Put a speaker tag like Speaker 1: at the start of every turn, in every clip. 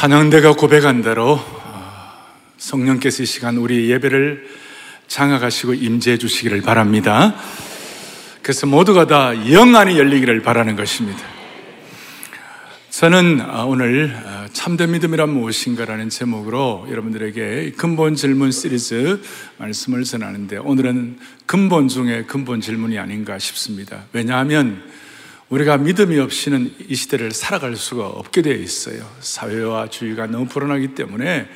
Speaker 1: 찬양대가 고백한 대로 어, 성령께서 이 시간 우리 예배를 장악하시고 임재해 주시기를 바랍니다. 그래서 모두가 다 영안이 열리기를 바라는 것입니다. 저는 어, 오늘 어, 참된 믿음이란 무엇인가라는 제목으로 여러분들에게 근본 질문 시리즈 말씀을 전하는데 오늘은 근본 중에 근본 질문이 아닌가 싶습니다. 왜냐하면 우리가 믿음이 없이는 이 시대를 살아갈 수가 없게 되어 있어요. 사회와 주위가 너무 불안하기 때문에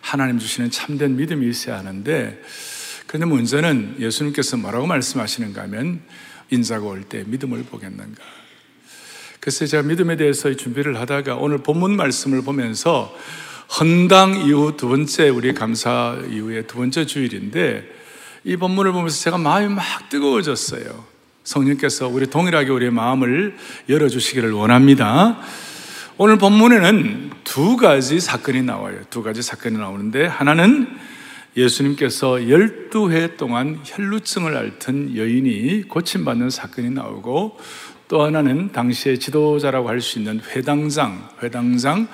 Speaker 1: 하나님 주시는 참된 믿음이 있어야 하는데 그런데 문제는 예수님께서 뭐라고 말씀하시는가 하면 인자가 올 때 믿음을 보겠는가. 그래서 제가 믿음에 대해서 준비를 하다가 오늘 본문 말씀을 보면서 헌당 이후 두 번째 우리 감사 이후에 두 번째 주일인데 이 본문을 보면서 제가 마음이 막 뜨거워졌어요. 성령께서 우리 동일하게 우리의 마음을 열어주시기를 원합니다. 오늘 본문에는 두 가지 사건이 나와요. 두 가지 사건이 나오는데 하나는 예수님께서 12해 동안 혈루증을 앓던 여인이 고침받는 사건이 나오고 또 하나는 당시의 지도자라고 할 수 있는 회당장, 회당장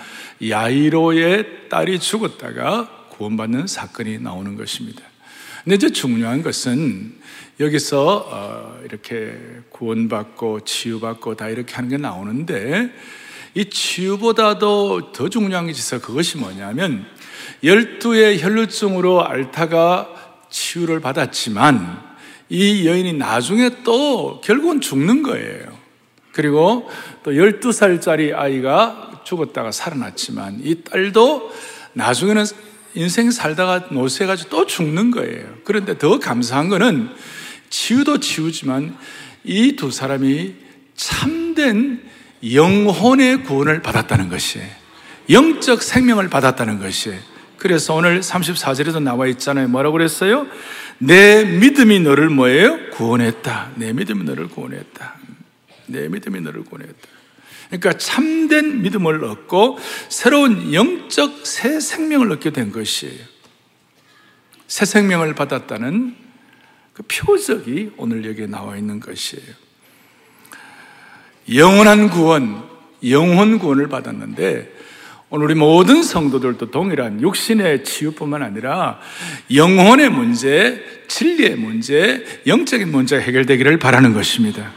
Speaker 1: 야이로의 딸이 죽었다가 구원받는 사건이 나오는 것입니다. 근데 이제 중요한 것은 여기서 어, 이렇게 구원받고 치유받고 다 이렇게 하는 게 나오는데 이 치유보다도 더 중요한 게 있어 그것이 뭐냐면 열두의 혈루증으로 앓다가 치유를 받았지만 이 여인이 나중에 또 결국은 죽는 거예요. 그리고 또 12살짜리 아이가 죽었다가 살아났지만 이 딸도 나중에는 인생 살다가 노쇠가지고 또 죽는 거예요. 그런데 더 감사한 거는 치유도 치유지만 이 두 사람이 참된 영혼의 구원을 받았다는 것이 영적 생명을 받았다는 것이 그래서 오늘 34절에도 나와 있잖아요. 뭐라고 그랬어요? 내 믿음이 너를 뭐예요? 구원했다. 내 믿음이 너를 구원했다. 내 믿음이 너를 구원했다. 그러니까 참된 믿음을 얻고 새로운 영적 새 생명을 얻게 된 것이에요. 새 생명을 받았다는 그 표적이 오늘 여기에 나와 있는 것이에요. 영원한 구원, 영혼 구원을 받았는데 오늘 우리 모든 성도들도 동일한 육신의 치유뿐만 아니라 영혼의 문제, 진리의 문제, 영적인 문제가 해결되기를 바라는 것입니다.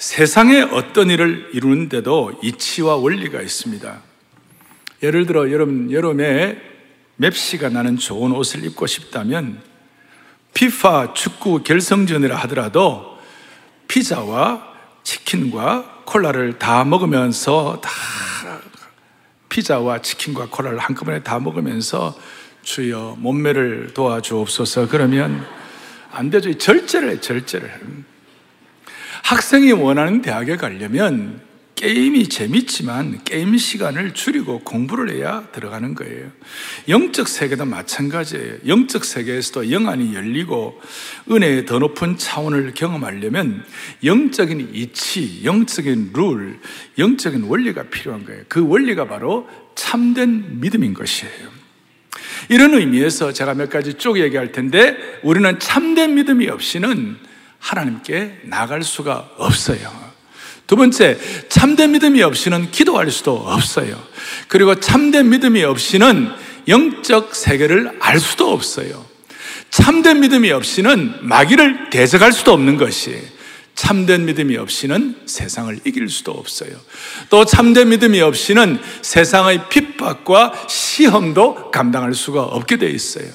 Speaker 1: 세상에 어떤 일을 이루는데도 이치와 원리가 있습니다. 예를 들어 여름, 여름에 맵시가 나는 좋은 옷을 입고 싶다면 피파 축구 결성전이라 하더라도 피자와 치킨과 콜라를 다 먹으면서 다 피자와 치킨과 콜라를 한꺼번에 다 먹으면서 주여 몸매를 도와주옵소서 그러면 안 되죠. 절제를 해, 절제를. 학생이 원하는 대학에 가려면 게임이 재밌지만 게임 시간을 줄이고 공부를 해야 들어가는 거예요. 영적 세계도 마찬가지예요. 영적 세계에서도 영안이 열리고 은혜의 더 높은 차원을 경험하려면 영적인 이치, 영적인 룰, 영적인 원리가 필요한 거예요. 그 원리가 바로 참된 믿음인 것이에요. 이런 의미에서 제가 몇 가지 쭉 얘기할 텐데 우리는 참된 믿음이 없이는 하나님께 나갈 수가 없어요. 두 번째, 참된 믿음이 없이는 기도할 수도 없어요. 그리고 참된 믿음이 없이는 영적 세계를 알 수도 없어요. 참된 믿음이 없이는 마귀를 대적할 수도 없는 것이 참된 믿음이 없이는 세상을 이길 수도 없어요. 또 참된 믿음이 없이는 세상의 핍박과 시험도 감당할 수가 없게 돼 있어요.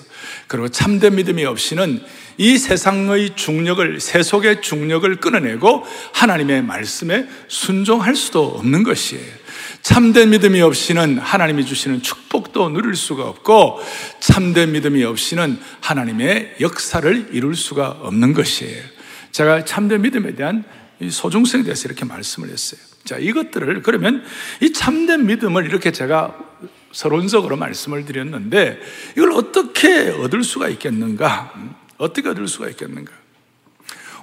Speaker 1: 그리고 참된 믿음이 없이는 이 세상의 중력을, 세속의 중력을 끊어내고 하나님의 말씀에 순종할 수도 없는 것이에요. 참된 믿음이 없이는 하나님이 주시는 축복도 누릴 수가 없고 참된 믿음이 없이는 하나님의 역사를 이룰 수가 없는 것이에요. 제가 참된 믿음에 대한 소중성에 대해서 이렇게 말씀을 했어요. 자, 이것들을 그러면 이 참된 믿음을 이렇게 제가 서론적으로 말씀을 드렸는데 이걸 어떻게 얻을 수가 있겠는가? 어떻게 얻을 수가 있겠는가?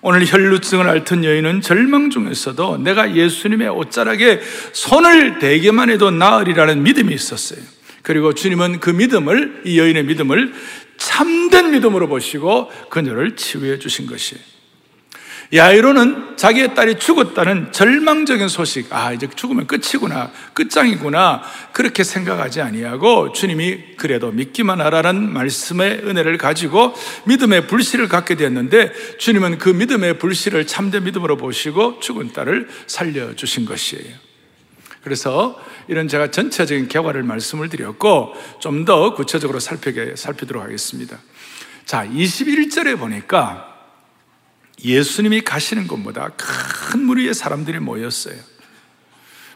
Speaker 1: 오늘 혈루증을 앓던 여인은 절망 중에서도 내가 예수님의 옷자락에 손을 대기만 해도 나으리라는 믿음이 있었어요. 그리고 주님은 그 믿음을, 이 여인의 믿음을 참된 믿음으로 보시고 그녀를 치유해 주신 것이에요. 야이로는 자기의 딸이 죽었다는 절망적인 소식, 아, 이제 죽으면 끝이구나, 끝장이구나, 그렇게 생각하지 아니하고 주님이 그래도 믿기만 하라는 말씀의 은혜를 가지고 믿음의 불씨를 갖게 되었는데 주님은 그 믿음의 불씨를 참된 믿음으로 보시고 죽은 딸을 살려 주신 것이에요. 그래서 이런 제가 전체적인 개화를 말씀을 드렸고 좀 더 구체적으로 살펴게, 살피도록 하겠습니다. 자, 21절에 보니까 예수님이 가시는 곳보다 큰 무리의 사람들이 모였어요.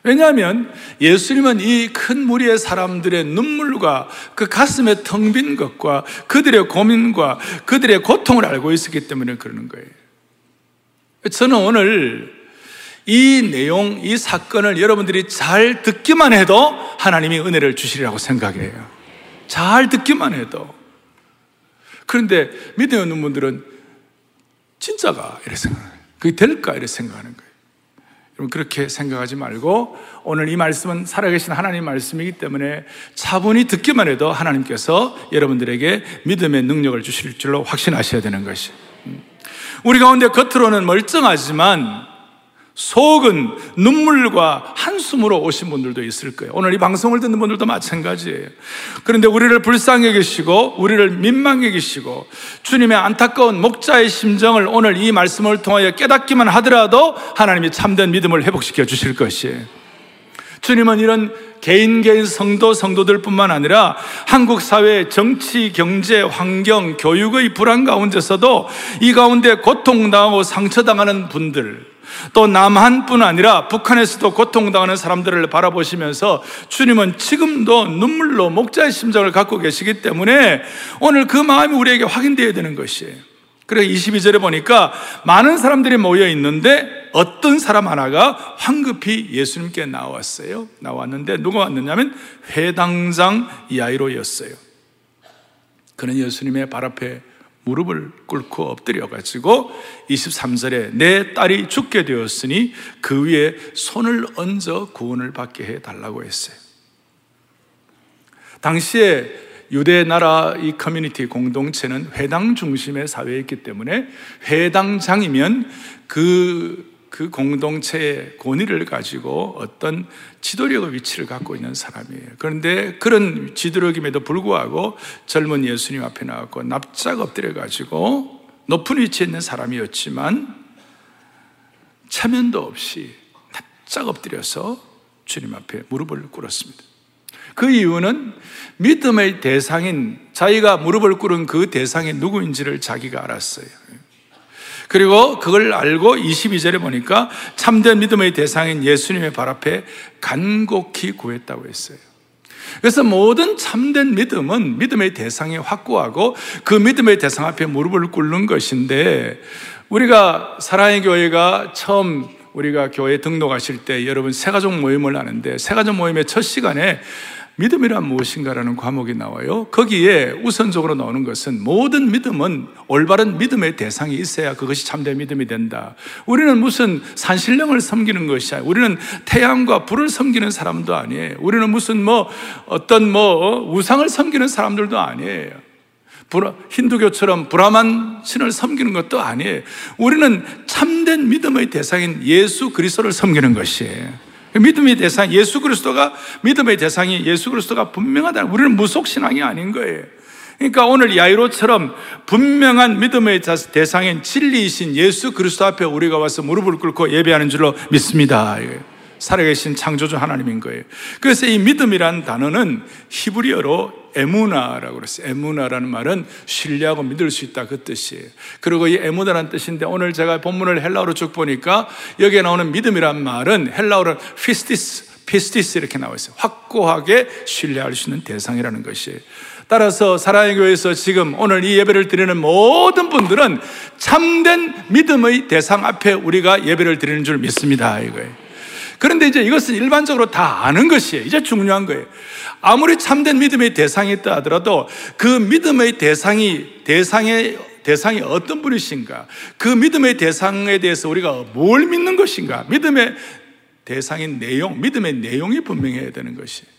Speaker 1: 왜냐하면 예수님은 이 큰 무리의 사람들의 눈물과 그 가슴에 텅빈 것과 그들의 고민과 그들의 고통을 알고 있었기 때문에 그러는 거예요. 저는 오늘 이 내용, 이 사건을 여러분들이 잘 듣기만 해도 하나님이 은혜를 주시리라고 생각해요. 잘 듣기만 해도. 그런데 믿음이 없는 분들은 진짜가 이렇게 생각해요. 그게 될까 이렇게 생각하는 거예요. 여러분 그렇게 생각하지 말고 오늘 이 말씀은 살아계신 하나님 말씀이기 때문에 차분히 듣기만 해도 하나님께서 여러분들에게 믿음의 능력을 주실 줄로 확신하셔야 되는 것이. 음. 우리 가운데 겉으로는 멀쩡하지만 속은 눈물과 한숨으로 오신 분들도 있을 거예요. 오늘 이 방송을 듣는 분들도 마찬가지예요. 그런데 우리를 불쌍히 계시고, 우리를 민망히 계시고, 주님의 안타까운 목자의 심정을 오늘 이 말씀을 통하여 깨닫기만 하더라도 하나님이 참된 믿음을 회복시켜 주실 것이에요. 주님은 이런 개인 개인 성도 성도들 뿐만 아니라 한국 사회 정치, 경제, 환경, 교육의 불안 가운데서도 이 가운데 고통당하고 상처당하는 분들, 또 남한뿐 아니라 북한에서도 고통당하는 사람들을 바라보시면서 주님은 지금도 눈물로 목자의 심정을 갖고 계시기 때문에 오늘 그 마음이 우리에게 확인되어야 되는 것이에요. 그래서 22절에 보니까 많은 사람들이 모여 있는데 어떤 사람 하나가 황급히 예수님께 나왔어요. 나왔는데 누가 왔느냐면 회당장 야이로였어요. 그는 예수님의 발 앞에 무릎을 꿇고 엎드려 가지고 23절에 내 딸이 죽게 되었으니 그 위에 손을 얹어 구원을 받게 해 달라고 했어요. 당시에 유대 나라 이 커뮤니티 공동체는 회당 중심의 사회였기 때문에 회당장이면 그 그 공동체의 권위를 가지고 어떤 지도력의 위치를 갖고 있는 사람이에요. 그런데 그런 지도력임에도 불구하고 젊은 예수님 앞에 나왔고 납작 엎드려 가지고 높은 위치에 있는 사람이었지만 차면도 없이 납작 엎드려서 주님 앞에 무릎을 꿇었습니다. 그 이유는 믿음의 대상인 자기가 무릎을 꿇은 그 대상이 누구인지를 자기가 알았어요. 그리고 그걸 알고 22절에 보니까 참된 믿음의 대상인 예수님의 발 앞에 간곡히 구했다고 했어요. 그래서 모든 참된 믿음은 믿음의 대상이 확고하고 그 믿음의 대상 앞에 무릎을 꿇는 것인데 우리가 사랑의 교회가 처음 우리가 교회 등록하실 때 여러분 새가족 모임을 하는데 새가족 모임의 첫 시간에 믿음이란 무엇인가라는 과목이 나와요. 거기에 우선적으로 나오는 것은 모든 믿음은 올바른 믿음의 대상이 있어야 그것이 참된 믿음이 된다. 우리는 무슨 산신령을 섬기는 것이 아니야. 우리는 태양과 불을 섬기는 사람도 아니에요. 우리는 무슨 뭐 어떤 뭐 우상을 섬기는 사람들도 아니에요. 힌두교처럼 브라만 신을 섬기는 것도 아니에요. 우리는 참된 믿음의 대상인 예수 그리스도를 섬기는 것이에요. 믿음의 대상, 예수 그리스도가, 믿음의 대상이 예수 그리스도가 분명하다. 우리는 무속신앙이 아닌 거예요. 그러니까 오늘 야이로처럼 분명한 믿음의 대상인 진리이신 예수 그리스도 앞에 우리가 와서 무릎을 꿇고 예배하는 줄로 믿습니다. 살아계신 창조주 하나님인 거예요. 그래서 이 믿음이란 단어는 히브리어로 에무나라고 그랬어요. 에무나라는 말은 신뢰하고 믿을 수 있다 그 뜻이에요. 그리고 이 에무나라는 뜻인데 오늘 제가 본문을 헬라어로 쭉 보니까 여기에 나오는 믿음이란 말은 헬라어로 πίστις, πίστις 이렇게 나와 있어요. 확고하게 신뢰할 수 있는 대상이라는 것이에요. 따라서 사랑의 교회에서 지금 오늘 이 예배를 드리는 모든 분들은 참된 믿음의 대상 앞에 우리가 예배를 드리는 줄 믿습니다. 이거예요. 그런데 이제 이것은 일반적으로 다 아는 것이에요. 이제 중요한 거예요. 아무리 참된 믿음의 대상이 있다 하더라도 그 믿음의 대상이, 대상의, 대상이 어떤 분이신가? 그 믿음의 대상에 대해서 우리가 뭘 믿는 것인가? 믿음의 대상인 내용, 믿음의 내용이 분명해야 되는 것이에요.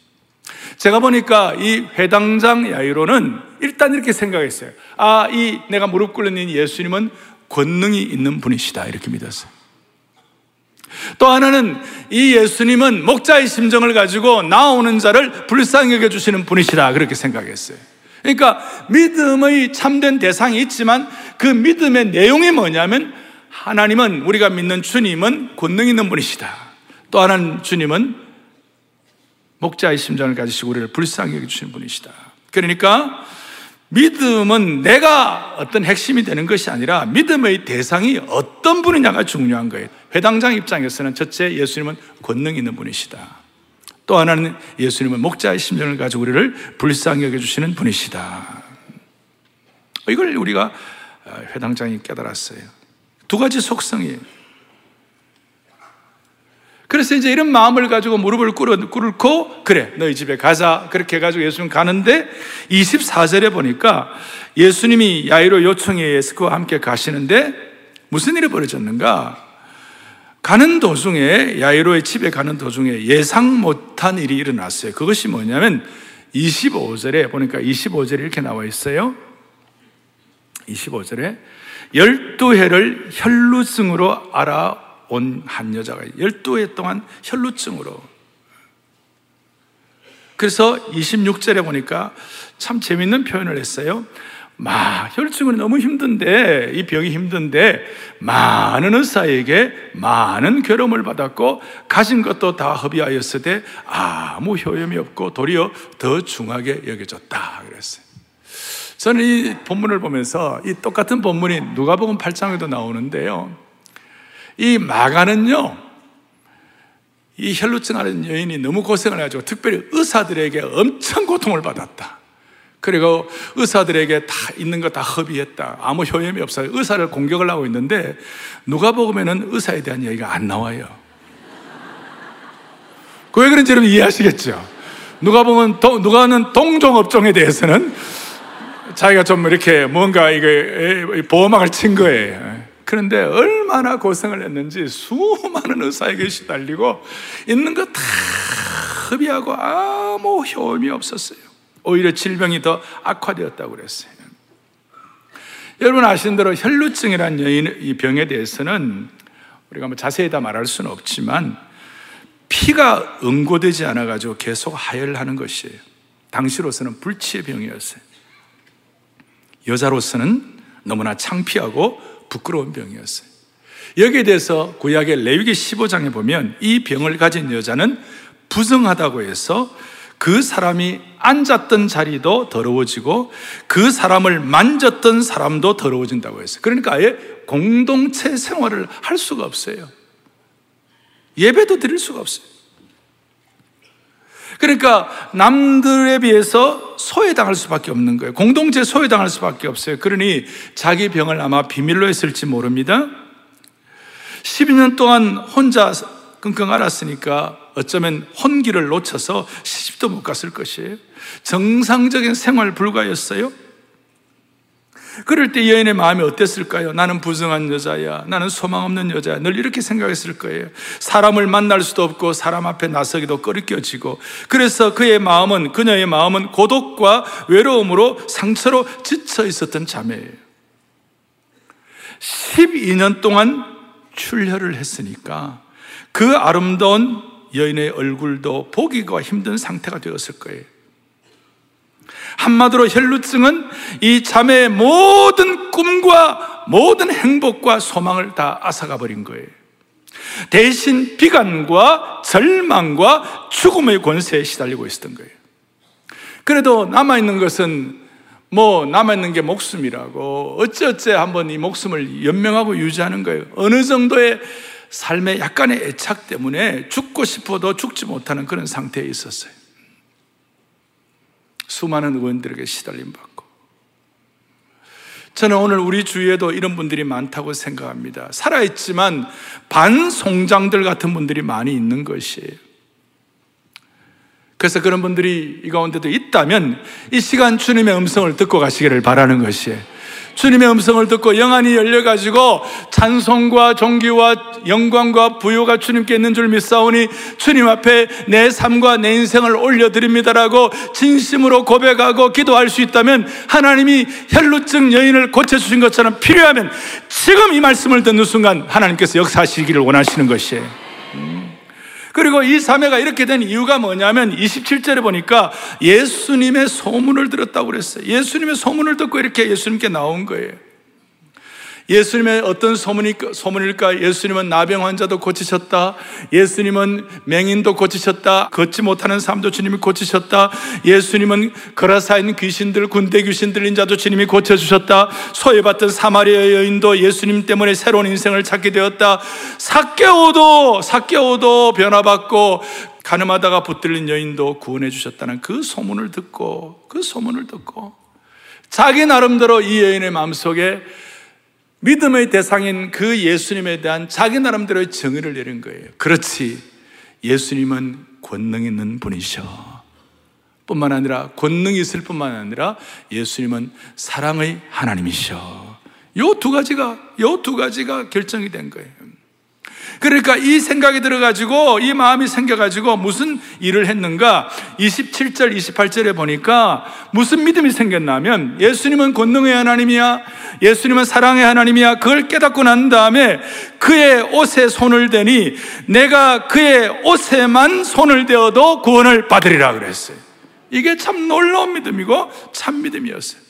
Speaker 1: 제가 보니까 이 회당장 야이로는 일단 이렇게 생각했어요. 아, 이 내가 무릎 꿇는 이 예수님은 권능이 있는 분이시다. 이렇게 믿었어요. 또 하나는 이 예수님은 목자의 심정을 가지고 나오는 자를 불쌍히 여겨주시는 분이시다. 그렇게 생각했어요. 그러니까 믿음의 참된 대상이 있지만 그 믿음의 내용이 뭐냐면 하나님은 우리가 믿는 주님은 권능 있는 분이시다. 또 하나는 주님은 목자의 심정을 가지시고 우리를 불쌍히 여겨주시는 분이시다. 그러니까 믿음은 내가 어떤 핵심이 되는 것이 아니라 믿음의 대상이 어떤 분이냐가 중요한 거예요. 회당장 입장에서는 첫째 예수님은 권능 있는 분이시다. 또 하나는 예수님은 목자의 심정을 가지고 우리를 불쌍히 여겨주시는 분이시다. 이걸 우리가 회당장이 깨달았어요. 두 가지 속성이에요. 그래서 이제 이런 마음을 가지고 무릎을 꿇고 그래 너희 집에 가자. 그렇게 해가지고 예수님 가는데 24절에 보니까 예수님이 야이로 요청에 의해서 그와 함께 가시는데 무슨 일이 벌어졌는가? 가는 도중에 야이로의 집에 가는 도중에 예상 못한 일이 일어났어요. 그것이 뭐냐면 25절에 보니까 25절에 이렇게 나와 있어요. 25절에 열두 해를 혈루증으로 알아 온 한 여자가 12해 동안 혈루증으로 그래서 26절에 보니까 참 재밌는 표현을 했어요. 마, 혈증은 너무 힘든데, 이 병이 힘든데, 많은 의사에게 많은 괴로움을 받았고, 가진 것도 다 허비하였으되, 아무 효염이 없고, 도리어 더 중하게 여겨졌다. 그랬어요. 저는 이 본문을 보면서, 이 똑같은 본문이 누가복음 8장에도 나오는데요. 이 마가는요, 이 혈루증 하는 여인이 너무 고생을 해가지고 특별히 의사들에게 엄청 고통을 받았다. 그리고 의사들에게 다 있는 거 다 허비했다. 아무 효험이 없어요. 의사를 공격을 하고 있는데 누가 보면은 의사에 대한 얘기가 안 나와요. 그 왜 그런지 여러분 이해하시겠죠? 누가 보면 누가는 동종업종에 대해서는 자기가 좀 이렇게 뭔가 이게 보호막을 친 거예요. 그런데 얼마나 고생을 했는지 수많은 의사에게 시달리고 있는 거다 흡입하고 아무 효험이 없었어요. 오히려 질병이 더 악화되었다고 그랬어요. 여러분 아시는 대로 혈루증이라는 이 병에 대해서는 우리가 뭐 자세히 다 말할 수는 없지만 피가 응고되지 않아가지고 계속 하혈하는 것이에요. 당시로서는 불치의 병이었어요. 여자로서는 너무나 창피하고 부끄러운 병이었어요. 여기에 대해서 구약의 레위기 15장에 보면 이 병을 가진 여자는 부정하다고 해서 그 사람이 앉았던 자리도 더러워지고 그 사람을 만졌던 사람도 더러워진다고 했어요. 그러니까 아예 공동체 생활을 할 수가 없어요. 예배도 드릴 수가 없어요. 그러니까 남들에 비해서 소외당할 수밖에 없는 거예요. 공동체 소외당할 수밖에 없어요. 그러니 자기 병을 아마 비밀로 했을지 모릅니다. 12년 동안 혼자 끙끙 앓았으니까 어쩌면 혼기를 놓쳐서 시집도 못 갔을 것이에요. 정상적인 생활 불가였어요. 그럴 때 여인의 마음이 어땠을까요? 나는 부정한 여자야. 나는 소망 없는 여자야. 늘 이렇게 생각했을 거예요. 사람을 만날 수도 없고 사람 앞에 나서기도 꺼리껴지고 그래서 그의 마음은 그녀의 마음은 고독과 외로움으로 상처로 지쳐 있었던 자매예요. 12년 동안 출혈을 했으니까 그 아름다운 여인의 얼굴도 보기가 힘든 상태가 되었을 거예요. 한마디로 혈루증은 이 자매의 모든 꿈과 모든 행복과 소망을 다 앗아가 버린 거예요. 대신 비관과 절망과 죽음의 권세에 시달리고 있었던 거예요. 그래도 남아있는 것은 뭐 남아있는 게 목숨이라고 어찌어찌 한번 이 목숨을 연명하고 유지하는 거예요. 어느 정도의 삶의 약간의 애착 때문에 죽고 싶어도 죽지 못하는 그런 상태에 있었어요. 수많은 의원들에게 시달림 받고. 저는 오늘 우리 주위에도 이런 분들이 많다고 생각합니다. 살아있지만 반송장들 같은 분들이 많이 있는 것이에요. 그래서 그런 분들이 이 가운데도 있다면 이 시간 주님의 음성을 듣고 가시기를 바라는 것이에요. 주님의 음성을 듣고 영안이 열려가지고 찬송과 존귀와 영광과 부요가 주님께 있는 줄 믿사오니 주님 앞에 내 삶과 내 인생을 올려드립니다라고 진심으로 고백하고 기도할 수 있다면 하나님이 혈루증 여인을 고쳐주신 것처럼 필요하면 지금 이 말씀을 듣는 순간 하나님께서 역사하시기를 원하시는 것이에요. 그리고 이 사매가 이렇게 된 이유가 뭐냐면 27절에 보니까 예수님의 소문을 들었다고 그랬어요. 예수님의 소문을 듣고 이렇게 예수님께 나온 거예요. 예수님의 어떤 소문일까? 예수님은 나병 환자도 고치셨다. 예수님은 맹인도 고치셨다. 걷지 못하는 사람도 주님이 고치셨다. 예수님은 거라사인 귀신들, 군대 귀신 들린 자도 주님이 고쳐주셨다. 소외받던 사마리아 여인도 예수님 때문에 새로운 인생을 찾게 되었다. 사개오도, 사개오도 변화받고 가늠하다가 붙들린 여인도 구원해 주셨다는 그 소문을 듣고, 그 소문을 듣고, 자기 나름대로 이 여인의 마음속에 믿음의 대상인 그 예수님에 대한 자기 나름대로의 정의를 내린 거예요. 그렇지. 예수님은 권능 있는 분이셔. 뿐만 아니라 권능이 있을 뿐만 아니라 예수님은 사랑의 하나님이셔. 요 두 가지가 요 두 가지가 결정이 된 거예요. 그러니까 이 생각이 들어가지고 이 마음이 생겨가지고 무슨 일을 했는가? 27절, 28절에 보니까 무슨 믿음이 생겼냐면 예수님은 권능의 하나님이야. 예수님은 사랑의 하나님이야. 그걸 깨닫고 난 다음에 그의 옷에 손을 대니 내가 그의 옷에만 손을 대어도 구원을 받으리라 그랬어요. 이게 참 놀라운 믿음이고 참 믿음이었어요.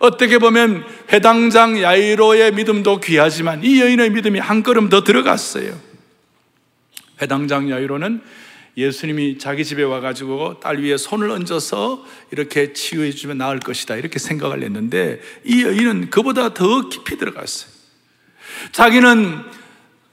Speaker 1: 어떻게 보면 회당장 야이로의 믿음도 귀하지만 이 여인의 믿음이 한 걸음 더 들어갔어요. 회당장 야이로는 예수님이 자기 집에 와가지고 딸 위에 손을 얹어서 이렇게 치유해 주면 나을 것이다. 이렇게 생각을 했는데 이 여인은 그보다 더 깊이 들어갔어요. 자기는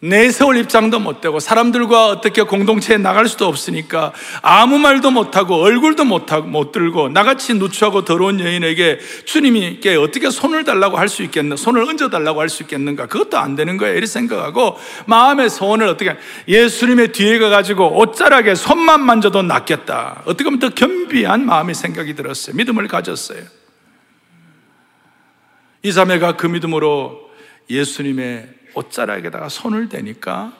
Speaker 1: 내세울 입장도 못 되고 사람들과 어떻게 공동체에 나갈 수도 없으니까 아무 말도 못하고 얼굴도 못하고 못 들고 나같이 누추하고 더러운 여인에게 주님이께 어떻게 손을 달라고 할 수 있겠나 손을 얹어 달라고 할 수 있겠는가? 그것도 안 되는 거예요. 이렇게 생각하고 마음의 소원을 어떻게 예수님의 뒤에 가가지고 옷자락에 손만 만져도 낫겠다. 어떻게 보면 더 겸비한 마음의 생각이 들었어요. 믿음을 가졌어요. 이 자매가 그 믿음으로 예수님의 옷자락에다가 손을 대니까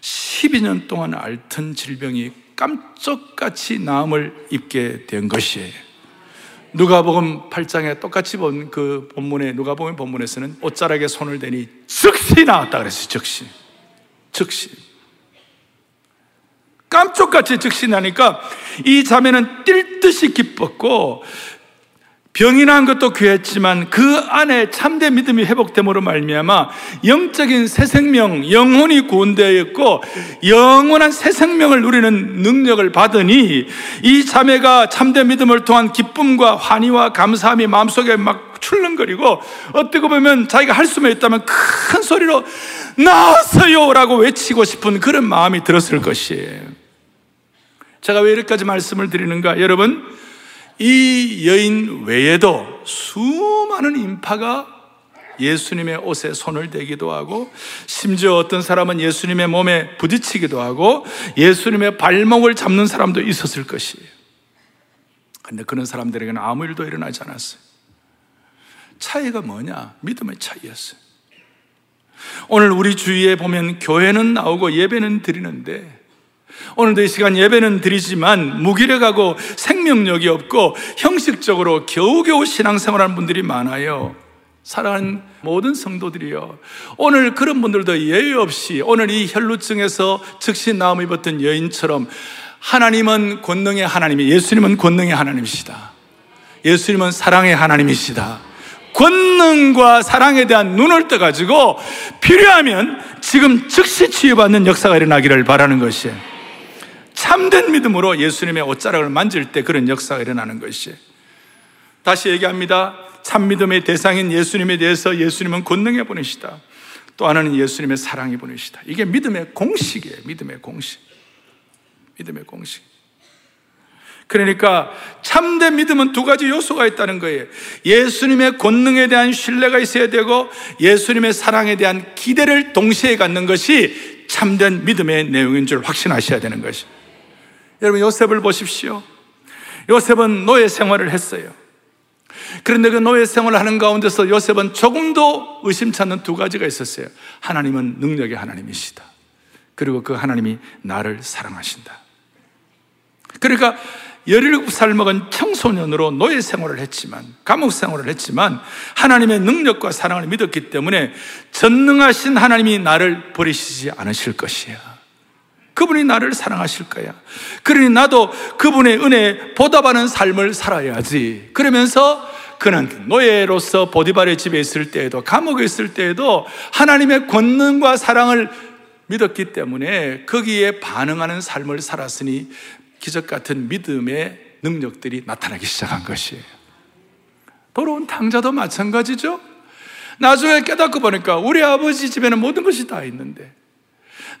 Speaker 1: 12년 동안 앓던 질병이 깜짝같이 나음을 입게 된 것이에요. 누가복음 8장에 똑같이 본 그 본문에 누가복음 본문에서는 옷자락에 손을 대니 즉시 나왔다 그랬어요. 즉시. 즉시. 깜짝같이 즉시 나니까 이 자매는 뛸 듯이 기뻤고 병이 난 것도 귀했지만 그 안에 참된 믿음이 회복됨으로 말미암아 영적인 새 생명, 영혼이 구원되었고 영원한 새 생명을 누리는 능력을 받으니 이 자매가 참된 믿음을 통한 기쁨과 환희와 감사함이 마음속에 막 출렁거리고 어떻게 보면 자기가 할 수만 있다면 큰 소리로 나왔어요! 라고 외치고 싶은 그런 마음이 들었을 것이에요. 제가 왜 이렇게까지 말씀을 드리는가? 여러분, 이 여인 외에도 수많은 인파가 예수님의 옷에 손을 대기도 하고 심지어 어떤 사람은 예수님의 몸에 부딪히기도 하고 예수님의 발목을 잡는 사람도 있었을 것이에요. 근데 그런 사람들에게는 아무 일도 일어나지 않았어요. 차이가 뭐냐? 믿음의 차이였어요. 오늘 우리 주위에 보면 교회는 나오고 예배는 드리는데 오늘도 이 시간 예배는 드리지만 무기력하고 생명력이 없고 형식적으로 겨우겨우 신앙생활하는 분들이 많아요. 사랑하는 모든 성도들이요. 오늘 그런 분들도 예외 없이 오늘 이 혈루증에서 즉시 나음 입었던 여인처럼 하나님은 권능의 하나님이 예수님은 권능의 하나님이시다. 예수님은 사랑의 하나님이시다. 권능과 사랑에 대한 눈을 떠가지고 필요하면 지금 즉시 치유받는 역사가 일어나기를 바라는 것이에요. 참된 믿음으로 예수님의 옷자락을 만질 때 그런 역사가 일어나는 것이 다시 얘기합니다. 참 믿음의 대상인 예수님에 대해서 예수님은 권능해 보내시다. 또 하나는 예수님의 사랑이 보내시다. 이게 믿음의 공식이에요. 믿음의 공식. 믿음의 공식. 그러니까 참된 믿음은 두 가지 요소가 있다는 거예요. 예수님의 권능에 대한 신뢰가 있어야 되고 예수님의 사랑에 대한 기대를 동시에 갖는 것이 참된 믿음의 내용인 줄 확신하셔야 되는 것이. 여러분 요셉을 보십시오. 요셉은 노예 생활을 했어요. 그런데 그 노예 생활을 하는 가운데서 요셉은 조금도 의심치 않는 두 가지가 있었어요. 하나님은 능력의 하나님이시다. 그리고 그 하나님이 나를 사랑하신다. 그러니까 17살 먹은 청소년으로 노예 생활을 했지만, 감옥 생활을 했지만, 하나님의 능력과 사랑을 믿었기 때문에 전능하신 하나님이 나를 버리시지 않으실 것이야. 그분이 나를 사랑하실 거야. 그러니 나도 그분의 은혜에 보답하는 삶을 살아야지. 그러면서 그는 노예로서 보디발의 집에 있을 때에도, 감옥에 있을 때에도 하나님의 권능과 사랑을 믿었기 때문에 거기에 반응하는 삶을 살았으니 기적 같은 믿음의 능력들이 나타나기 시작한 것이에요. 돌아온 탕자도 마찬가지죠. 나중에 깨닫고 보니까 우리 아버지 집에는 모든 것이 다 있는데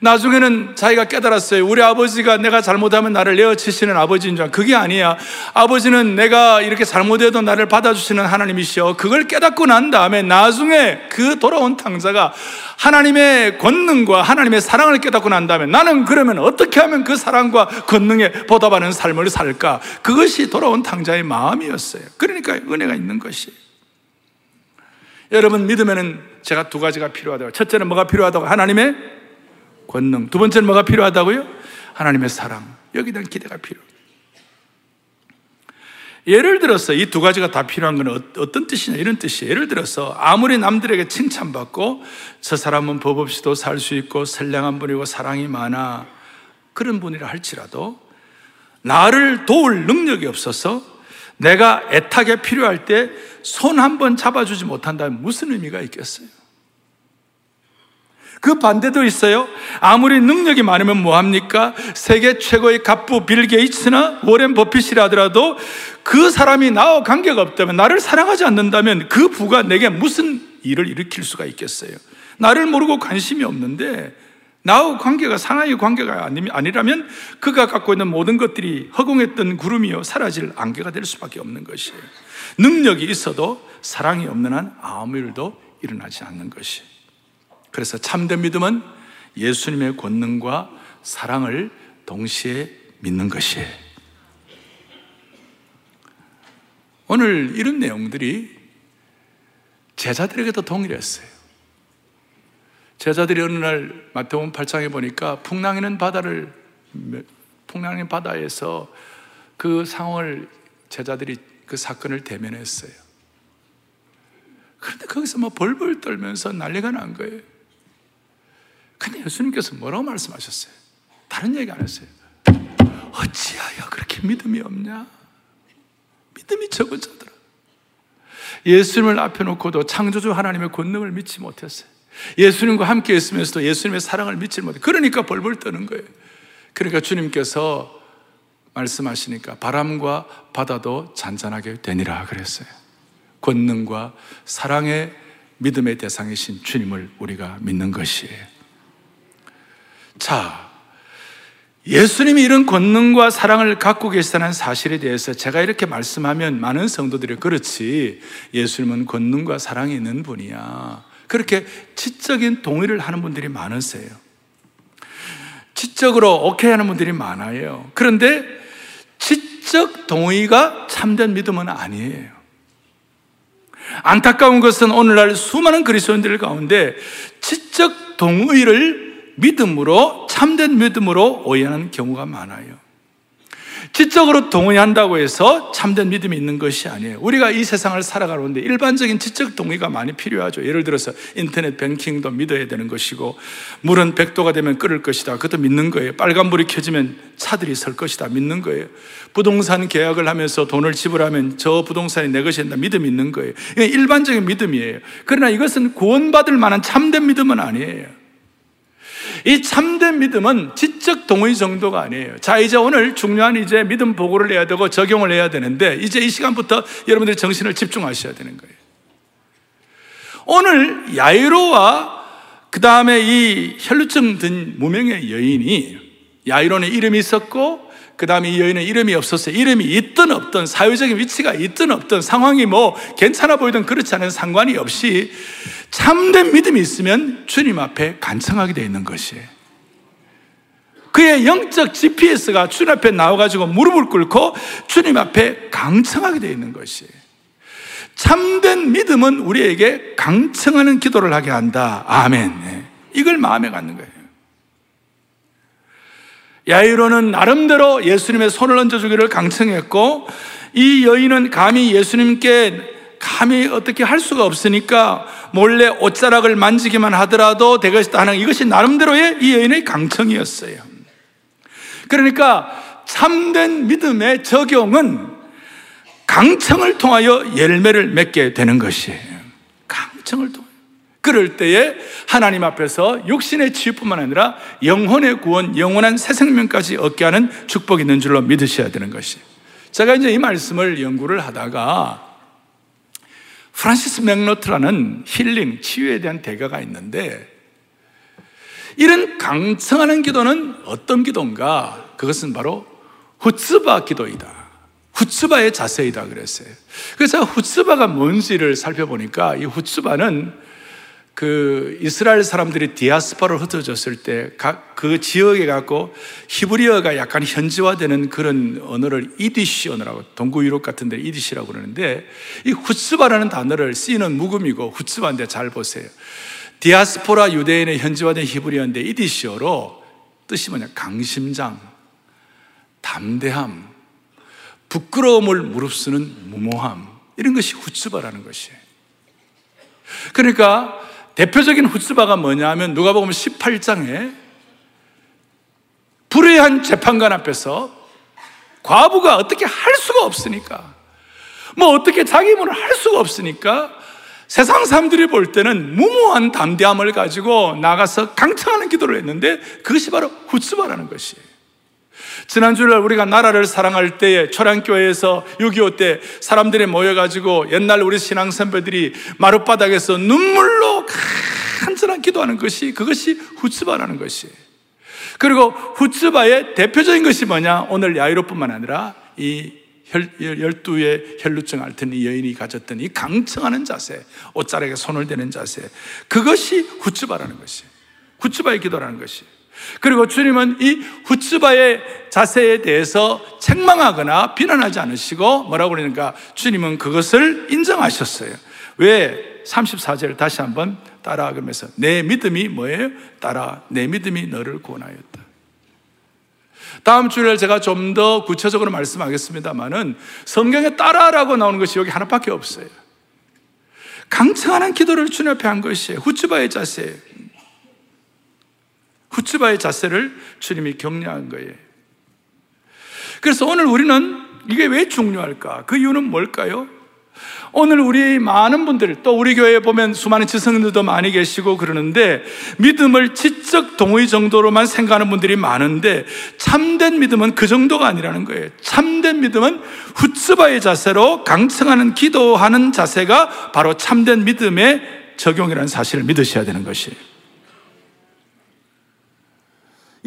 Speaker 1: 나중에는 자기가 깨달았어요. 우리 아버지가 내가 잘못하면 나를 내어치시는 아버지인 줄. 그게 아니야. 아버지는 내가 이렇게 잘못해도 나를 받아주시는 하나님이시여. 그걸 깨닫고 난 다음에 나중에 그 돌아온 탕자가 하나님의 권능과 하나님의 사랑을 깨닫고 난 다음에 나는 그러면 어떻게 하면 그 사랑과 권능에 보답하는 삶을 살까? 그것이 돌아온 탕자의 마음이었어요. 그러니까 은혜가 있는 것이. 여러분 믿으면은 제가 두 가지가 필요하다고. 첫째는 뭐가 필요하다고? 하나님의 권능. 두 번째는 뭐가 필요하다고요? 하나님의 사랑. 여기에 대한 기대가 필요. 예를 들어서 이 두 가지가 다 필요한 건 어, 어떤 뜻이냐 이런 뜻이에요. 예를 들어서 아무리 남들에게 칭찬받고 저 사람은 법 없이도 살 수 있고 선량한 분이고 사랑이 많아 그런 분이라 할지라도 나를 도울 능력이 없어서 내가 애타게 필요할 때 손 한 번 잡아주지 못한다면 무슨 의미가 있겠어요? 그 반대도 있어요. 아무리 능력이 많으면 뭐합니까? 세계 최고의 갑부 빌 게이츠나 워렌 버핏이라 하더라도 그 사람이 나와 관계가 없다면 나를 사랑하지 않는다면 그 부가 내게 무슨 일을 일으킬 수가 있겠어요? 나를 모르고 관심이 없는데 나와 관계가 상하의 관계가 아니라면 그가 갖고 있는 모든 것들이 허공했던 구름이요 사라질 안개가 될 수밖에 없는 것이에요. 능력이 있어도 사랑이 없는 한 아무 일도 일어나지 않는 것이에요. 그래서 참된 믿음은 예수님의 권능과 사랑을 동시에 믿는 것이에요. 오늘 이런 내용들이 제자들에게도 동일했어요. 제자들이 어느 날 마태복음 8장에 보니까 풍랑이는 바다를 풍랑의 바다에서 그 상황을 제자들이 그 사건을 대면했어요. 그런데 거기서 뭐 벌벌 떨면서 난리가 난 거예요. 근데 예수님께서 뭐라고 말씀하셨어요? 다른 얘기 안 했어요. 어찌하여 그렇게 믿음이 없냐? 믿음이 적은 자들아. 예수님을 앞에 놓고도 창조주 하나님의 권능을 믿지 못했어요. 예수님과 함께 있으면서도 예수님의 사랑을 믿지 못해. 그러니까 벌벌 떠는 거예요. 그러니까 주님께서 말씀하시니까 바람과 바다도 잔잔하게 되니라 그랬어요. 권능과 사랑의 믿음의 대상이신 주님을 우리가 믿는 것이에요. 자, 예수님이 이런 권능과 사랑을 갖고 계시다는 사실에 대해서 제가 이렇게 말씀하면 많은 성도들이 그렇지 예수님은 권능과 사랑이 있는 분이야. 그렇게 지적인 동의를 하는 분들이 많으세요. 지적으로 오케이 하는 분들이 많아요. 그런데 지적 동의가 참된 믿음은 아니에요. 안타까운 것은 오늘날 수많은 그리스도인들 가운데 지적 동의를 믿음으로 참된 믿음으로 오해하는 경우가 많아요. 지적으로 동의한다고 해서 참된 믿음이 있는 것이 아니에요. 우리가 이 세상을 살아가는데 일반적인 지적 동의가 많이 필요하죠. 예를 들어서 인터넷 뱅킹도 믿어야 되는 것이고, 물은 100도가 되면 끓을 것이다. 그것도 믿는 거예요. 빨간불이 켜지면 차들이 설 것이다. 믿는 거예요. 부동산 계약을 하면서 돈을 지불하면 저 부동산이 내 것이 된다. 믿음 있는 거예요. 일반적인 믿음이에요. 그러나 이것은 구원받을 만한 참된 믿음은 아니에요. 이 참된 믿음은 지적 동의 정도가 아니에요. 자, 이제 오늘 중요한 이제 믿음 보고를 해야 되고 적용을 해야 되는데 이제 이 시간부터 여러분들이 정신을 집중하셔야 되는 거예요. 오늘 야이로와 그 다음에 이 혈루증 든 무명의 여인이 야이로는 이름이 있었고 그 다음에 이 여인은 이름이 없었어요. 이름이 있든 없든 사회적인 위치가 있든 없든 상황이 뭐 괜찮아 보이든 그렇지 않은 상관이 없이 참된 믿음이 있으면 주님 앞에 간청하게 되어 있는 것이에요. 그의 영적 GPS가 주님 앞에 나와가지고 무릎을 꿇고 주님 앞에 강청하게 되어 있는 것이에요. 참된 믿음은 우리에게 강청하는 기도를 하게 한다. 아멘. 네. 이걸 마음에 갖는 거예요. 야이로는 나름대로 예수님의 손을 얹어주기를 강청했고, 이 여인은 감히 예수님께 감히 어떻게 할 수가 없으니까 몰래 옷자락을 만지기만 하더라도 되겠다 하는 이것이 나름대로의 이 여인의 강청이었어요. 그러니까 참된 믿음의 적용은 강청을 통하여 열매를 맺게 되는 것이에요. 강청을 통하여. 그럴 때에 하나님 앞에서 육신의 치유뿐만 아니라 영혼의 구원, 영원한 새 생명까지 얻게 하는 축복이 있는 줄로 믿으셔야 되는 것이. 제가 이제 이 말씀을 연구를 하다가 프란시스 맥노트라는 힐링, 치유에 대한 대가가 있는데 이런 강청하는 기도는 어떤 기도인가? 그것은 바로 chutzpah 기도이다. 후츠바의 자세이다 그랬어요. 그래서 chutzpah가 뭔지를 살펴보니까 이 chutzpah는 그 이스라엘 사람들이 디아스포라로 흩어졌을 때각그 지역에 갖고 히브리어가 약간 현지화되는 그런 언어를 이디시 언어라고 동구 유럽 같은 데 이디시라고 그러는데 이 후츠바라는 단어를 쓰이는 묵음이고 후츠바인데 잘 보세요. 디아스포라 유대인의 현지화된 히브리어인데 이디시어로 뜻이 뭐냐? 강심장, 담대함, 부끄러움을 무릅쓰는 무모함 이런 것이 후츠바라는 것이에요. 그러니까 대표적인 후츠바가 뭐냐 하면 누가 보면 18장에 불의한 재판관 앞에서 과부가 어떻게 할 수가 없으니까 뭐 어떻게 자기 문을 할 수가 없으니까 세상 사람들이 볼 때는 무모한 담대함을 가지고 나가서 강청하는 기도를 했는데 그것이 바로 후츠바라는 것이에요. 지난주에 우리가 나라를 사랑할 때에 초량교회에서 6.25 때 사람들이 모여가지고 옛날 우리 신앙 선배들이 마룻바닥에서 눈물로 간절한 기도하는 것이 그것이 후츠바라는 것이에요. 그리고 후츠바의 대표적인 것이 뭐냐? 오늘 야이로뿐만 아니라 이 열두의 혈루증 앓던 이 여인이 가졌던 이 강청하는 자세, 옷자락에 손을 대는 자세, 그것이 후츠바라는 것이. 후츠바의 기도라는 것이. 그리고 주님은 이 후츠바의 자세에 대해서 책망하거나 비난하지 않으시고 뭐라고 그러니까 주님은 그것을 인정하셨어요. 왜? 34절 다시 한번 따라 그러면서 내 믿음이 뭐예요? 따라 내 믿음이 너를 구원하였다. 다음 주일 제가 좀 더 구체적으로 말씀하겠습니다만은 성경에 따라라고 나오는 것이 여기 하나밖에 없어요. 강청하는 기도를 주님 앞에 한 것이에요. 후츠바의 자세. 후츠바의 자세를 주님이 격려한 거예요. 그래서 오늘 우리는 이게 왜 중요할까? 그 이유는 뭘까요? 오늘 우리 많은 분들, 또 우리 교회에 보면 수많은 지성인들도 많이 계시고 그러는데 믿음을 지적 동의 정도로만 생각하는 분들이 많은데 참된 믿음은 그 정도가 아니라는 거예요. 참된 믿음은 후츠바의 자세로 강청하는 기도하는 자세가 바로 참된 믿음의 적용이라는 사실을 믿으셔야 되는 것이에요.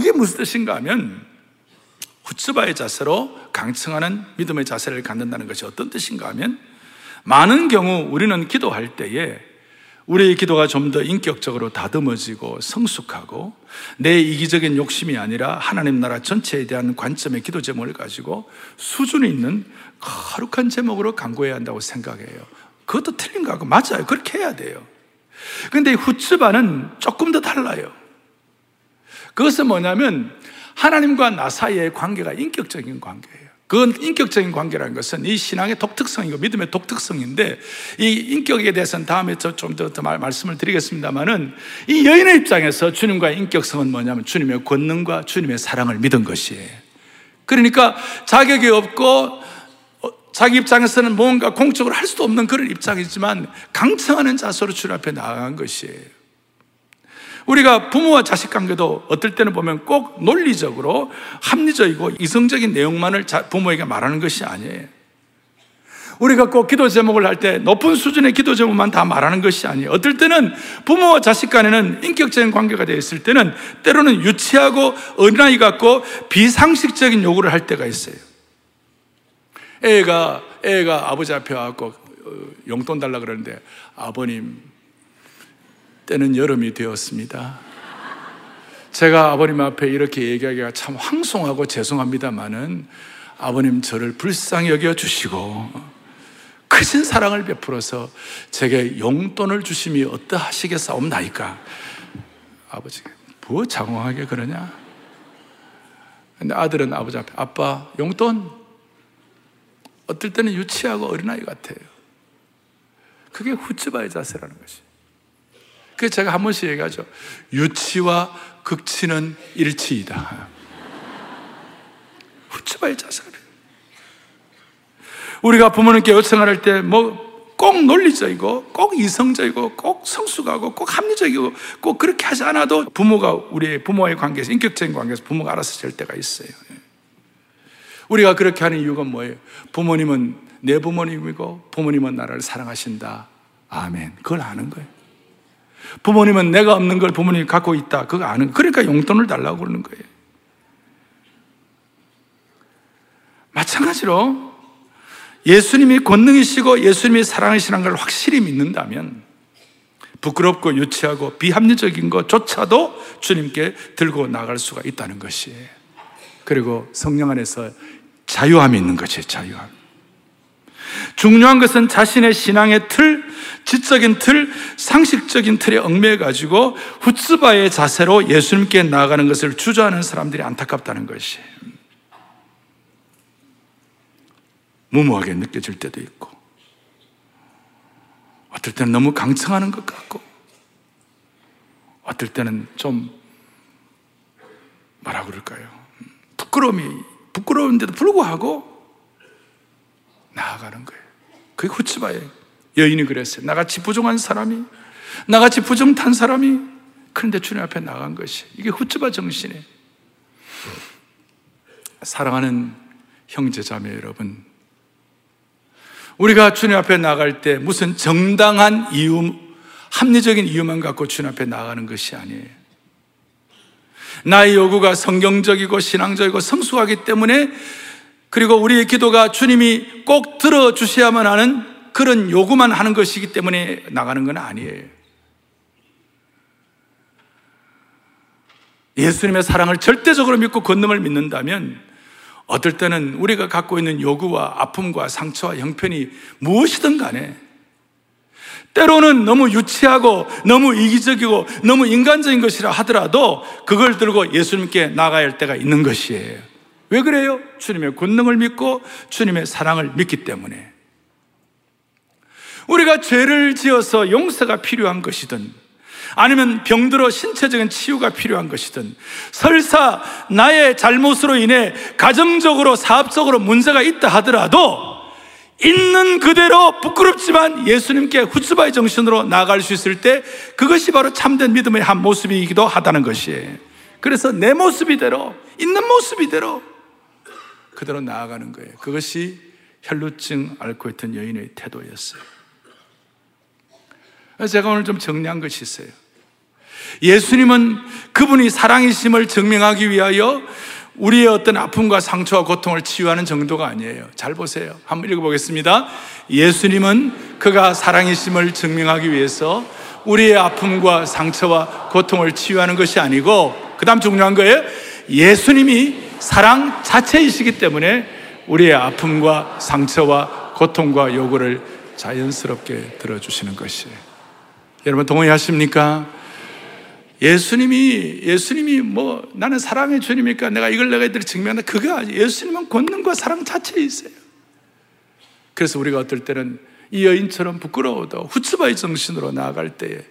Speaker 1: 이게 무슨 뜻인가 하면 후츠바의 자세로 강청하는 믿음의 자세를 갖는다는 것이 어떤 뜻인가 하면 많은 경우 우리는 기도할 때에 우리의 기도가 좀 더 인격적으로 다듬어지고 성숙하고 내 이기적인 욕심이 아니라 하나님 나라 전체에 대한 관점의 기도 제목을 가지고 수준이 있는 거룩한 제목으로 강구해야 한다고 생각해요. 그것도 틀린 거하고 맞아요. 그렇게 해야 돼요. 근데 후츠바는 조금 더 달라요. 그것은 뭐냐면 하나님과 나 사이의 관계가 인격적인 관계예요. 그건 인격적인 관계라는 것은 이 신앙의 독특성이고 믿음의 독특성인데 이 인격에 대해서는 다음에 좀더 더 말씀을 드리겠습니다만은 이 여인의 입장에서 주님과의 인격성은 뭐냐면 주님의 권능과 주님의 사랑을 믿은 것이에요. 그러니까 자격이 없고 어, 자기 입장에서는 뭔가 공적으로 할 수도 없는 그런 입장이지만 강청하는 자세로 주님 앞에 나아간 것이에요. 우리가 부모와 자식 관계도 어떨 때는 보면 꼭 논리적으로 합리적이고 이성적인 내용만을 부모에게 말하는 것이 아니에요. 우리가 꼭 기도 제목을 할 때 높은 수준의 기도 제목만 다 말하는 것이 아니에요. 어떨 때는 부모와 자식 간에는 인격적인 관계가 되어 있을 때는 때로는 유치하고 어린아이 같고 비상식적인 요구를 할 때가 있어요. 애가, 애가 아버지 앞에 와갖고 어, 용돈 달라 그러는데 아버님 때는 여름이 되었습니다. 제가 아버님 앞에 이렇게 얘기하기가 참 황송하고 죄송합니다만은 아버님 저를 불쌍히 여겨 주시고 크신 사랑을 베풀어서 제게 용돈을 주심이 어떠하시겠사옵나이까? 아버지가 뭐 장황하게 그러냐? 근데 아들은 아버지 앞에 아빠 용돈 어떨 때는 유치하고 어린아이 같아요. 그게 후츠바의 자세라는 것이. 그래서 제가 한 번씩 얘기하죠. 유치와 극치는 일치이다. 후츠바의 자세가 우리가 부모님께 요청할 때 뭐 꼭 논리적이고 꼭 이성적이고 꼭 성숙하고 꼭 합리적이고 꼭 그렇게 하지 않아도 부모가 우리 부모의 관계에서 인격적인 관계에서 부모가 알아서 될 때가 있어요. 예. 우리가 그렇게 하는 이유가 뭐예요? 부모님은 내 부모님이고 부모님은 나를 사랑하신다. 아멘. 그걸 아는 거예요. 부모님은 내가 없는 걸 부모님이 갖고 있다. 그거 아는 거예요. 그러니까 용돈을 달라고 그러는 거예요. 마찬가지로 예수님이 권능이시고 예수님이 사랑이시라는 걸 확실히 믿는다면 부끄럽고 유치하고 비합리적인 것조차도 주님께 들고 나갈 수가 있다는 것이에요. 그리고 성령 안에서 자유함이 있는 것이에요, 자유함. 중요한 것은 자신의 신앙의 틀, 지적인 틀, 상식적인 틀에 얽매여가지고 후츠바의 자세로 예수님께 나아가는 것을 주저하는 사람들이 안타깝다는 것이에요. 무모하게 느껴질 때도 있고, 어떨 때는 너무 강청하는 것 같고, 어떨 때는 좀, 뭐라 그럴까요? 부끄러움이, 부끄러운데도 불구하고 나아가는 거예요. 그게 후츠바예요. 여인이 그랬어요. 나같이 부정한 사람이, 나같이 부정탄 사람이, 그런데 주님 앞에 나간 것이. 이게 후츠바 정신이에요. 사랑하는 형제 자매 여러분, 우리가 주님 앞에 나갈 때 무슨 정당한 이유, 합리적인 이유만 갖고 주님 앞에 나가는 것이 아니에요. 나의 요구가 성경적이고 신앙적이고 성숙하기 때문에 그리고 우리의 기도가 주님이 꼭 들어주셔야만 하는 그런 요구만 하는 것이기 때문에 나가는 건 아니에요. 예수님의 사랑을 절대적으로 믿고 권능을 믿는다면 어떨 때는 우리가 갖고 있는 요구와 아픔과 상처와 형편이 무엇이든 간에 때로는 너무 유치하고 너무 이기적이고 너무 인간적인 것이라 하더라도 그걸 들고 예수님께 나가야 할 때가 있는 것이에요. 왜 그래요? 주님의 권능을 믿고 주님의 사랑을 믿기 때문에. 우리가 죄를 지어서 용서가 필요한 것이든 아니면 병들어 신체적인 치유가 필요한 것이든 설사 나의 잘못으로 인해 가정적으로 사업적으로 문제가 있다 하더라도 있는 그대로 부끄럽지만 예수님께 후츠바의 정신으로 나아갈 수 있을 때 그것이 바로 참된 믿음의 한 모습이기도 하다는 것이에요. 그래서 내 모습이대로 있는 모습이대로 그대로 나아가는 거예요. 그것이 혈루증 앓고 있던 여인의 태도였어요. 제가 오늘 좀 정리한 것이 있어요. 예수님은 그분이 사랑이심을 증명하기 위하여 우리의 어떤 아픔과 상처와 고통을 치유하는 정도가 아니에요. 잘 보세요. 한번 읽어보겠습니다. 예수님은 그가 사랑이심을 증명하기 위해서 우리의 아픔과 상처와 고통을 치유하는 것이 아니고, 그 다음 중요한 거예요. 예수님이 사랑 자체이시기 때문에 우리의 아픔과 상처와 고통과 요구를 자연스럽게 들어주시는 것이에요. 여러분 동의하십니까? 예수님이, 예수님이 뭐, 나는 사랑의 주님이니까 내가 이걸 내가 이들이 증명한다. 그게 아니에요. 예수님은 권능과 사랑 자체에 있어요. 그래서 우리가 어떨 때는 이 여인처럼 부끄러워도 후츠바의 정신으로 나아갈 때에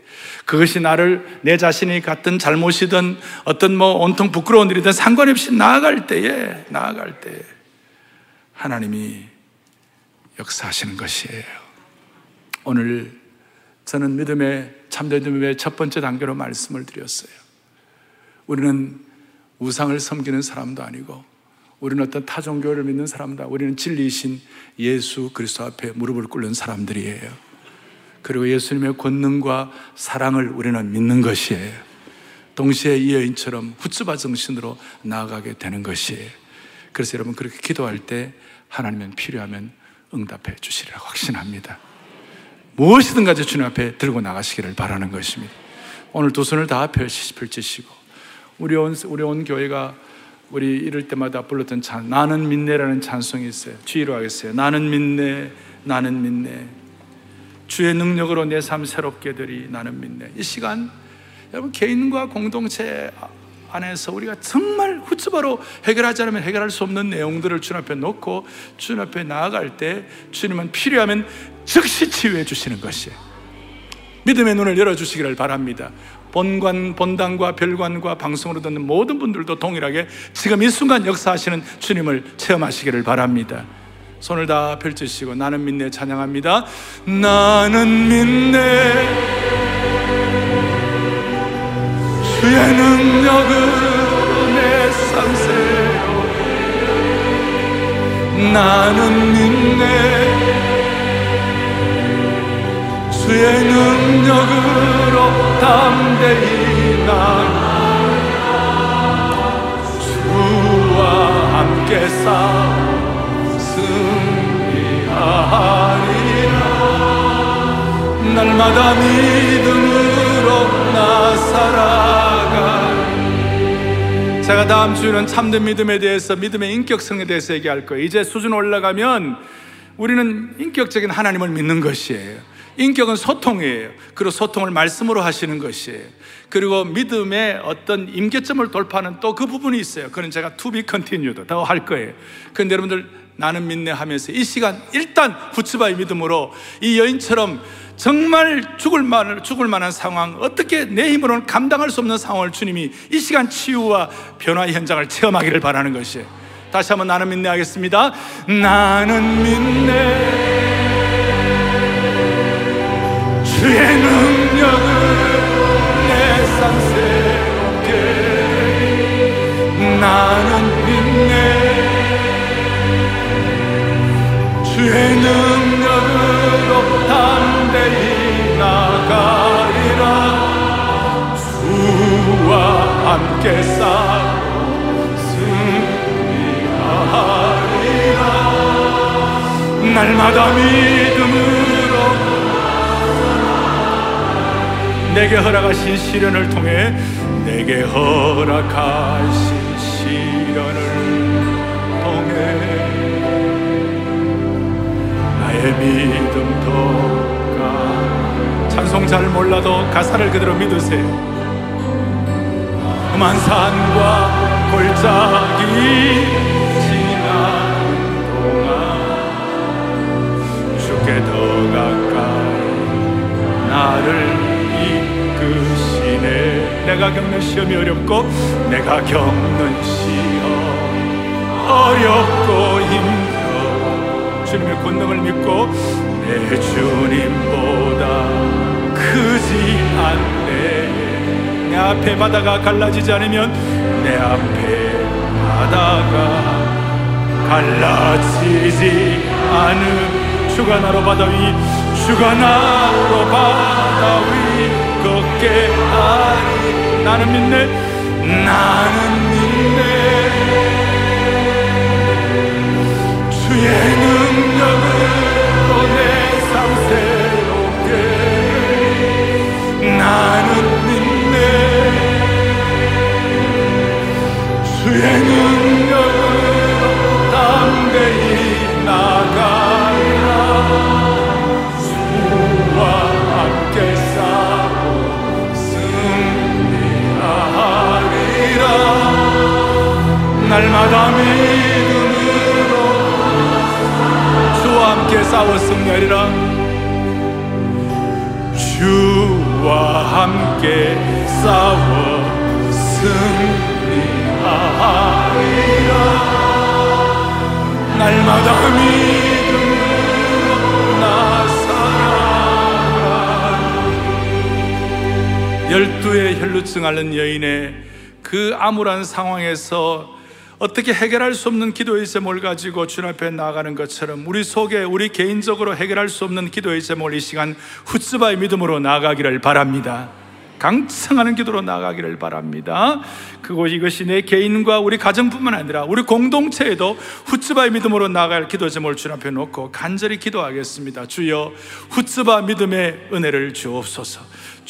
Speaker 1: 그것이 나를 내 자신이 갖던 잘못이든 어떤 뭐 온통 부끄러운 일이든 상관없이 나아갈 때에, 나아갈 때에 하나님이 역사하시는 것이에요. 오늘 저는 믿음의 참된 믿음의 첫 번째 단계로 말씀을 드렸어요. 우리는 우상을 섬기는 사람도 아니고 우리는 어떤 타종교를 믿는 사람도 우리는 진리이신 예수 그리스도 앞에 무릎을 꿇는 사람들이에요. 그리고 예수님의 권능과 사랑을 우리는 믿는 것이에요. 동시에 이 여인처럼 후츠바 정신으로 나아가게 되는 것이에요. 그래서 여러분 그렇게 기도할 때 하나님은 필요하면 응답해 주시리라고 확신합니다. 무엇이든 가지 주님 앞에 들고 나가시기를 바라는 것입니다. 오늘 두 손을 다 펼치시고 우리 온, 우리 온 교회가 우리 이럴 때마다 불렀던 찬, 나는 믿네라는 찬송이 있어요. 주의로 하겠어요. 나는 믿네, 나는 믿네. 주의 능력으로 내 삶 새롭게 되리 나는 믿네. 이 시간 여러분 개인과 공동체 안에서 우리가 정말 후츠바로 해결하지 않으면 해결할 수 없는 내용들을 주님 앞에 놓고 주님 앞에 나아갈 때 주님은 필요하면 즉시 치유해 주시는 것이에요. 믿음의 눈을 열어주시기를 바랍니다. 본관, 본당과 별관과 방송으로 듣는 모든 분들도 동일하게 지금 이 순간 역사하시는 주님을 체험하시기를 바랍니다. 손을 다 펼치시고 나는 믿네 찬양합니다. 나는 믿네 주의 능력은 내 상세로 나는 믿네 주의 능력으로 담대히 나 주와 함께 승리하리라. 날마다 믿음으로 나 살아가 제가 다음 주는 참된 믿음에 대해서 믿음의 인격성에 대해서 얘기할 거예요. 이제 수준 올라가면 우리는 인격적인 하나님을 믿는 것이에요 인격은 소통이에요. 그리고 소통을 말씀으로 하시는 것이에요. 그리고 믿음의 어떤 임계점을 돌파하는 또 그 부분이 있어요. 그건 제가 to be continued 더 할 거예요. 그런데 여러분들 나는 믿네 하면서 이 시간 일단 후츠바의 믿음으로 이 여인처럼 정말 죽을 만 죽을 만한 상황, 어떻게 내 힘으로는 감당할 수 없는 상황을 주님이 이 시간 치유와 변화의 현장을 체험하기를 바라는 것이에요. 다시 한번 나는 믿네 하겠습니다. 나는 믿네. 주의 능력을 내 삶 새롭게 나는 믿네 주의 능력으로 담대히 나가리라. 주와 함께 싸워 승리하리라. 날마다 믿음으 내게 허락하신 시련을 통해 내게 허락하신 시련을 통해 나의 믿음도 찬송 잘 몰라도 가사를 그대로 믿으세요. 험한 산과 골짜기 나를 내가 겪는 시험이 어렵고 내가 겪는 시험. 어렵고 힘들어. 주님의 권능을 믿고 내 주님보다 크지 않네. 내 앞에 바다가 갈라지지 않으면 내 앞에 바다가 갈라지지 않음. 주가 나로 바다 위 주가 나로 바다 위 걷게 하리 나는 믿네. 나는 믿네. 주의 능 날마다 믿음으로 주와 함께 승리하리라. 주와 함께 싸워 승리하리라. 날마다 믿음으로 나 살아가 열두의 혈루증 앓는 여인의 그 암울한 상황에서 어떻게 해결할 수 없는 기도의 제목을 가지고 주님 앞에 나아가는 것처럼 우리 속에 우리 개인적으로 해결할 수 없는 기도의 제목을 이 시간 후츠바의 믿음으로 나아가기를 바랍니다. 강청하는 기도로 나가기를 바랍니다. 그곳 이것이 내 개인과 우리 가정뿐만 아니라 우리 공동체에도 후츠바의 믿음으로 나갈 기도 제목을 주 앞에 놓고 간절히 기도하겠습니다. 주여 후츠바 믿음의 은혜를 주옵소서.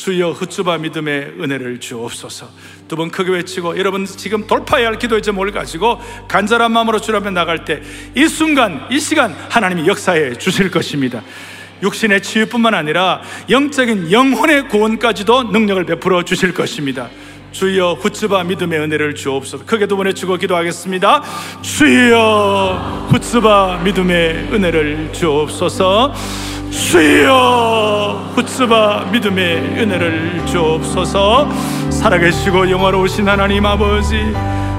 Speaker 1: 주여 후츠바 믿음의 은혜를 주옵소서. 두 번 크게 외치고 여러분 지금 돌파해야 할 기도의 제목을 가지고 간절한 마음으로 주 앞에 나갈 때 이 순간 이 시간 하나님이 역사해 주실 것입니다. 육신의 치유뿐만 아니라 영적인 영혼의 구원까지도 능력을 베풀어 주실 것입니다. 주여 후츠바 믿음의 은혜를 주옵소서. 크게 두번 외치고 기도하겠습니다. 주여 후츠바 믿음의 은혜를 주옵소서. 주여 후츠바 믿음의 은혜를 주옵소서. 살아계시고 영화로우신 하나님 아버지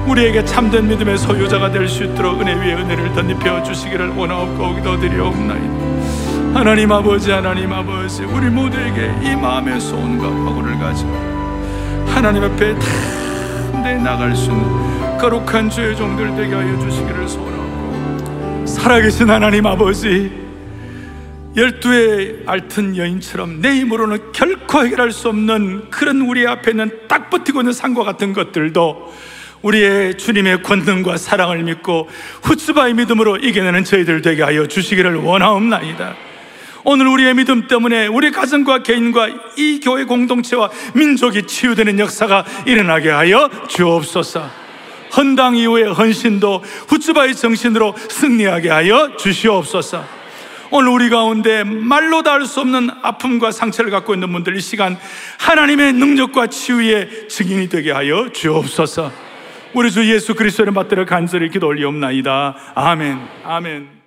Speaker 1: 우리에게 참된 믿음의 소유자가 될 수 있도록 은혜 위에 은혜를 덧입혀 주시기를 원하옵고 기도드리옵나이다. 하나님 아버지 하나님 아버지 우리 모두에게 이 마음의 소원과 각오를 가지고 하나님 앞에 담대 나갈 수 있는 거룩한 주의 종들 되게 하여 주시기를 소원하고 살아계신 하나님 아버지 열두의 앓던 여인처럼 내 힘으로는 결코 해결할 수 없는 그런 우리 앞에 있는 딱 버티고 있는 상과 같은 것들도 우리의 주님의 권능과 사랑을 믿고 후츠바의 믿음으로 이겨내는 저희들 되게 하여 주시기를 원하옵나이다. 오늘 우리의 믿음 때문에 우리 가정과 개인과 이 교회 공동체와 민족이 치유되는 역사가 일어나게 하여 주옵소서. 헌당 이후의 헌신도 후츠바의 정신으로 승리하게 하여 주시옵소서. 오늘 우리 가운데 말로 다 할 수 없는 아픔과 상처를 갖고 있는 분들 이 시간 하나님의 능력과 치유의 증인이 되게 하여 주옵소서. 우리 주 예수 그리스도를 받들어 간절히 기도 올리옵나이다. 아멘. 아멘.